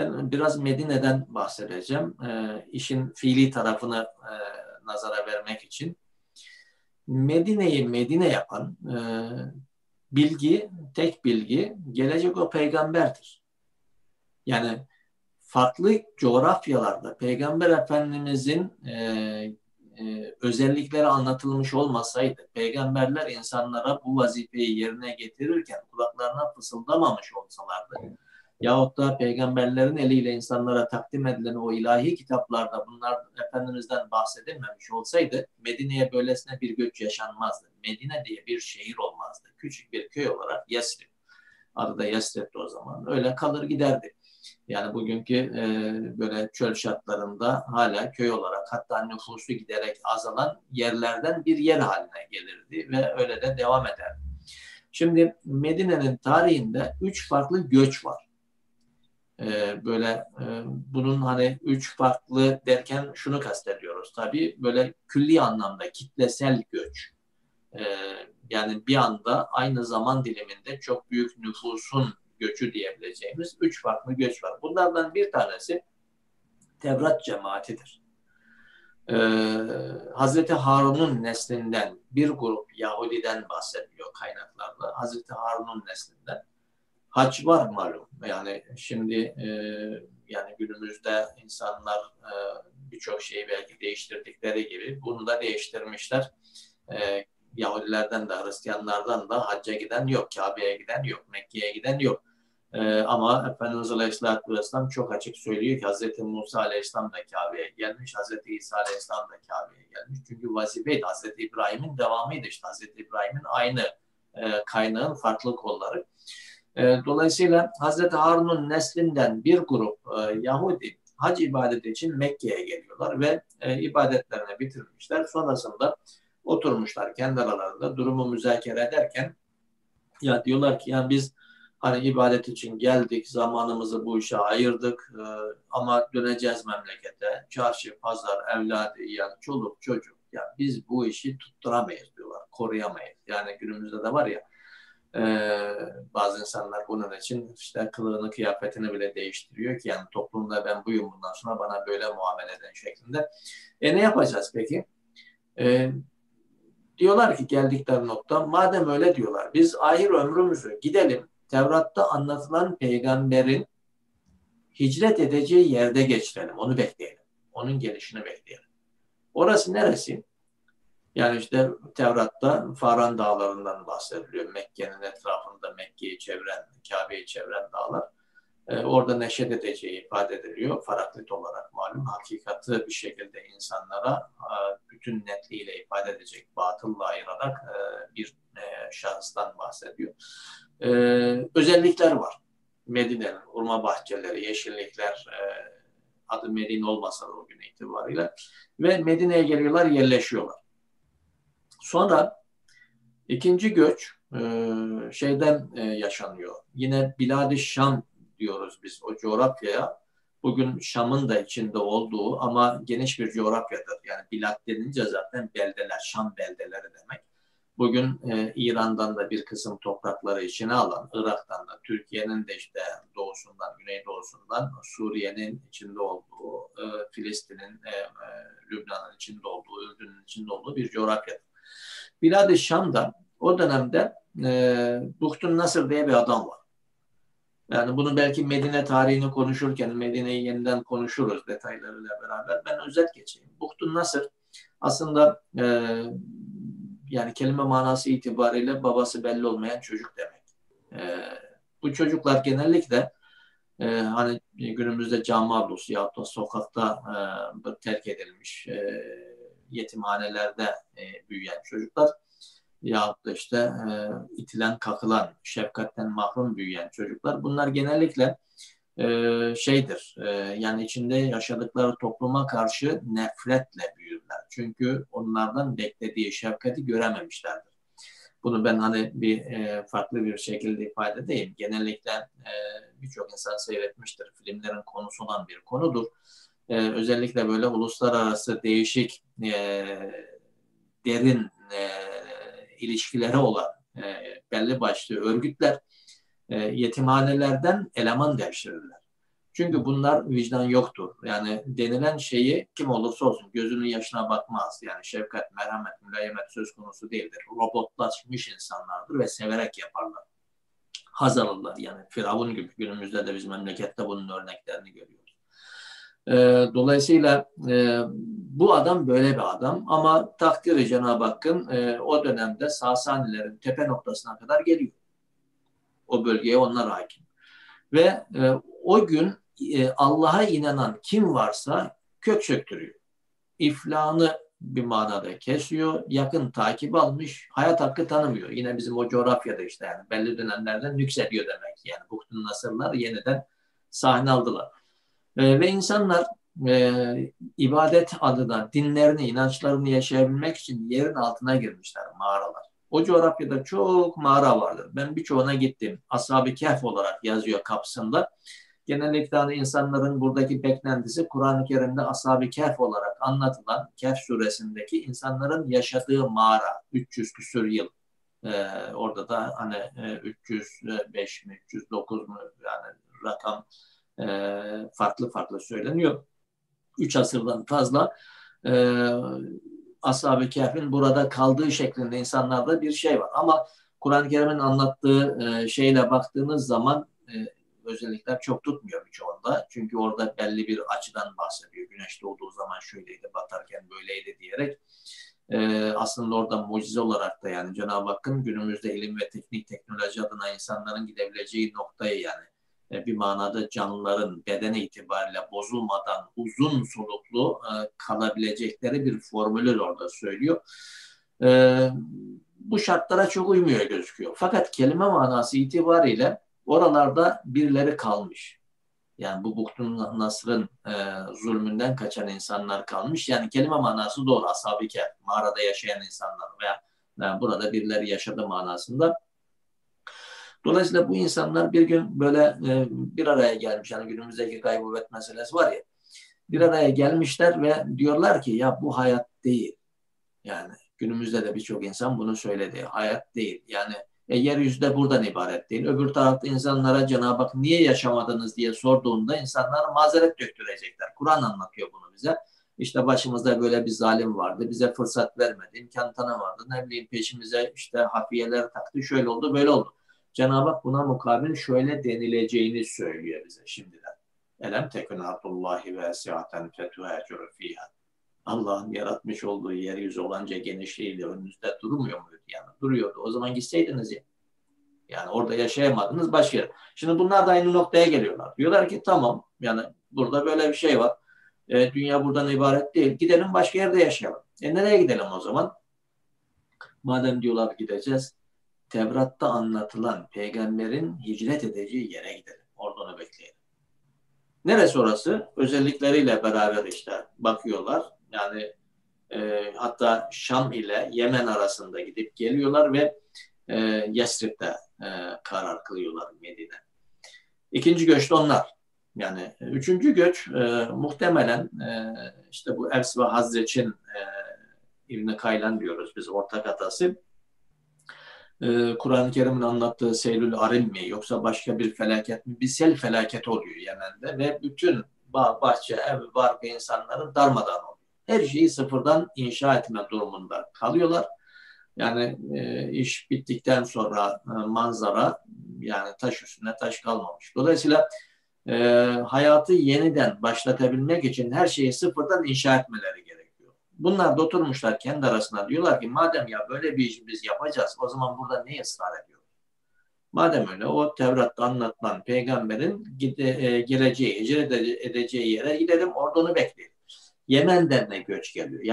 Ben biraz Medine'den bahsedeceğim. E, işin fiili tarafını e, nazara vermek için. Medine'yi Medine yapan e, bilgi, tek bilgi gelecek o peygamberdir. Yani farklı coğrafyalarda Peygamber Efendimizin e, e, özellikleri anlatılmış olmasaydı, peygamberler insanlara bu vazifeyi yerine getirirken kulaklarına fısıldamamış olsalardı, yahut da peygamberlerin eliyle insanlara takdim edilen o ilahi kitaplarda bunlar Efendimiz'den bahsedilmemiş olsaydı Medine'ye böylesine bir göç yaşanmazdı. Medine diye bir şehir olmazdı. Küçük bir köy olarak Yesrib. Adı da Yesrib'di o zaman. Öyle kalır giderdi. Yani bugünkü e, böyle çöl şartlarında hala köy olarak hatta nüfusu giderek azalan yerlerden bir yer haline gelirdi ve öyle de devam ederdi. Şimdi Medine'nin tarihinde üç farklı göç var. Ee, böyle e, bunun hani üç farklı derken şunu kastediyoruz. Tabii böyle külli anlamda kitlesel göç. Ee, yani bir anda aynı zaman diliminde çok büyük nüfusun göçü diyebileceğimiz üç farklı göç var. Bunlardan bir tanesi Tevrat cemaatidir. Ee, Hazreti Harun'un neslinden bir grup Yahudiden bahsediyor kaynaklarda. Hazreti Harun'un neslinden. Hac var malum. Yani şimdi e, yani günümüzde insanlar e, birçok şeyi belki değiştirdikleri gibi bunu da değiştirmişler. E, Yahudilerden de Hristiyanlardan da hacca giden yok, Kabe'ye giden yok, Mekke'ye giden yok. Ee, ama Efendimiz Aleyhisselatü Vesselam çok açık söylüyor ki Hz. Musa Aleyhisselam da Kabe'ye gelmiş, Hz. İsa Aleyhisselam da Kabe'ye gelmiş. Çünkü vazifeydi. Hz. İbrahim'in devamıydı işte. Hz. İbrahim'in aynı e, kaynağın farklı kolları. E, dolayısıyla Hz. Harun'un neslinden bir grup e, Yahudi hac ibadeti için Mekke'ye geliyorlar ve e, ibadetlerini bitirmişler. Sonrasında oturmuşlar kendi aralarında durumu müzakere ederken ya diyorlar ki ya biz Hani ibadet için geldik, zamanımızı bu işe ayırdık e, ama döneceğiz memlekete. Çarşı, pazar, evladı, yani çoluk, çocuk. Ya biz bu işi tutturamayız diyorlar, koruyamayız. Yani günümüzde de var ya e, bazı insanlar bunun için işte kılığını, kıyafetini bile değiştiriyor ki yani toplumda ben buyum bundan sonra bana böyle muamele eden şeklinde. E ne yapacağız peki? E, diyorlar ki geldikleri nokta madem öyle diyorlar biz ahir ömrümüzü gidelim Tevrat'ta anlatılan peygamberin hicret edeceği yerde geçirelim. Onu bekleyelim. Onun gelişini bekleyelim. Orası neresi? Yani işte Tevrat'ta Faran dağlarından bahsediliyor. Mekke'nin etrafında Mekke'yi çevren, Kabe'yi çevren dağlar. Ee, orada neşet edeceği ifade ediliyor. Faraklit olarak malum. Hakikati bir şekilde insanlara e, bütün netliğiyle ifade edecek, batılla ayırarak e, bir e, şahıstan bahsediyor e, özellikler var. Medine'nin hurma bahçeleri, yeşillikler adı Medine olmasa da o gün itibariyle ve Medine'ye geliyorlar, yerleşiyorlar. Sonra ikinci göç e, şeyden e, yaşanıyor. Yine Bilad-i Şam diyoruz biz o coğrafyaya. Bugün Şam'ın da içinde olduğu ama geniş bir coğrafyadır. Yani Bilad denince zaten beldeler, Şam beldeleri demek. Bugün e, İran'dan da bir kısım toprakları içine alan, Irak'tan da, Türkiye'nin de işte doğusundan, güneydoğusundan, Suriye'nin içinde olduğu, e, Filistin'in, e, e, Lübnan'ın içinde olduğu, Ürdün'ün içinde olduğu bir coğrafyadır. Bilad-i Şam'da o dönemde e, Buhtun Nasır diye bir adam var. Yani bunu belki Medine tarihini konuşurken Medine'yi yeniden konuşuruz detaylarıyla beraber. Ben özet geçeyim. Buhtun Nasır aslında e, yani kelime manası itibariyle babası belli olmayan çocuk demek. E, bu çocuklar genellikle e, hani günümüzde cami ablusu ya da sokakta e, terk edilmiş e, yetimhanelerde e, büyüyen çocuklar ya da işte e, itilen kakılan, şefkatten mahrum büyüyen çocuklar bunlar genellikle e, şeydir e, yani içinde yaşadıkları topluma karşı nefretle büyürler. Çünkü onlardan beklediği şefkati görememişlerdir. Bunu ben hani bir e, farklı bir şekilde ifade edeyim. Genellikle e, birçok insan seyretmiştir. Filmlerin konusu olan bir konudur. E, özellikle böyle uluslararası değişik e, derin e, ilişkileri olan e, belli başlı örgütler e, yetimhanelerden eleman devşirirler. Çünkü bunlar vicdan yoktur. Yani denilen şeyi kim olursa olsun gözünün yaşına bakmaz. Yani şefkat, merhamet, mülayemet söz konusu değildir. Robotlaşmış insanlardır ve severek yaparlar. Haz alırlar yani. Firavun gibi günümüzde de biz memlekette bunun örneklerini görüyoruz. Ee, dolayısıyla e, bu adam böyle bir adam ama takdiri Cenab-ı Hakk'ın e, o dönemde Sasanilerin tepe noktasına kadar geliyor. O bölgeye onlar hakim. Ve e, o gün e, Allah'a inanan kim varsa kök söktürüyor. İflahını bir manada kesiyor, yakın takip almış, hayat hakkı tanımıyor. Yine bizim o coğrafyada işte yani belli dönemlerde nüksediyor demek. Yani Buhtun Nasırlar yeniden sahne aldılar. E, ve insanlar e, ibadet adına dinlerini, inançlarını yaşayabilmek için yerin altına girmişler mağaralar. O coğrafyada çok mağara vardır. Ben birçoğuna gittim. Ashab-ı Kehf olarak yazıyor kapsında. Genellikle hani insanların buradaki beklentisi Kur'an-ı Kerim'de Ashab-ı Kehf olarak anlatılan Kehf suresindeki insanların yaşadığı mağara 300 küsur yıl. Ee, orada da hani 305 mi 309 mu yani rakam e, farklı farklı söyleniyor. 3 asırdan fazla e, Ashab-ı Kehf'in burada kaldığı şeklinde insanlarda bir şey var. Ama Kur'an-ı Kerim'in anlattığı e, şeyle baktığınız zaman e, özellikler çok tutmuyor birçoğunda. Çünkü orada belli bir açıdan bahsediyor. Güneş doğduğu zaman şöyleydi, batarken böyleydi diyerek. E, aslında orada mucize olarak da yani Cenab-ı Hakk'ın günümüzde ilim ve teknik teknoloji adına insanların gidebileceği noktayı yani bir manada canlıların beden itibariyle bozulmadan uzun soluklu e, kalabilecekleri bir formülü orada söylüyor. E, bu şartlara çok uymuyor gözüküyor. Fakat kelime manası itibariyle oralarda birileri kalmış. Yani bu Buhtun Nasr'ın e, zulmünden kaçan insanlar kalmış. Yani kelime manası doğru. Ashab-ı mağarada yaşayan insanlar veya yani burada birileri yaşadı manasında Dolayısıyla bu insanlar bir gün böyle e, bir araya gelmiş. Yani günümüzdeki gaybubet meselesi var ya. Bir araya gelmişler ve diyorlar ki ya bu hayat değil. Yani günümüzde de birçok insan bunu söyledi. Hayat değil. Yani e, yeryüzü buradan ibaret değil. Öbür tarafta insanlara Cenab-ı Hak niye yaşamadınız diye sorduğunda insanlar mazeret döktürecekler. Kur'an anlatıyor bunu bize. İşte başımızda böyle bir zalim vardı. Bize fırsat vermedi. imkan tanımadı. Ne bileyim peşimize işte hafiyeler taktı. Şöyle oldu böyle oldu. Cenab-ı Hak buna mukabil şöyle denileceğini söylüyor bize şimdiden. Elem tekun ardullahi ve esiaten fetuhecuru fiha. Allah'ın yaratmış olduğu yeryüzü olanca genişliğiyle önünüzde durmuyor muydu? Yani duruyordu. O zaman gitseydiniz ya. Yani orada yaşayamadınız başka yer. Şimdi bunlar da aynı noktaya geliyorlar. Diyorlar ki tamam yani burada böyle bir şey var. E, dünya buradan ibaret değil. Gidelim başka yerde yaşayalım. E nereye gidelim o zaman? Madem diyorlar gideceğiz. Tevrat'ta anlatılan peygamberin hicret edeceği yere gidelim. Orada onu bekleyelim. Neresi orası? Özellikleriyle beraber işte bakıyorlar. Yani e, hatta Şam ile Yemen arasında gidip geliyorlar ve e, Yesrib'de e, karar kılıyorlar Medine. İkinci göç de onlar. Yani üçüncü göç e, muhtemelen e, işte bu Evs ve Hazreç'in e, İbn-i Kaylan diyoruz biz ortak atası e, Kur'an-ı Kerim'in anlattığı Seylül Arim mi yoksa başka bir felaket mi? Bir sel felaketi oluyor Yemen'de ve bütün bağ, bahçe, ev, barkı insanların darmadan oluyor. Her şeyi sıfırdan inşa etme durumunda kalıyorlar. Yani e, iş bittikten sonra e, manzara yani taş üstüne taş kalmamış. Dolayısıyla e, hayatı yeniden başlatabilmek için her şeyi sıfırdan inşa etmeleri gerekiyor. Bunlar da oturmuşlar kendi arasında diyorlar ki madem ya böyle bir işi biz yapacağız o zaman burada ne ısrar ediyoruz? Madem öyle o Tevrat'ta anlatılan peygamberin gide, e, geleceği, hicret edeceği yere gidelim orada onu bekleyelim. Yemen'den de göç geliyor. Yani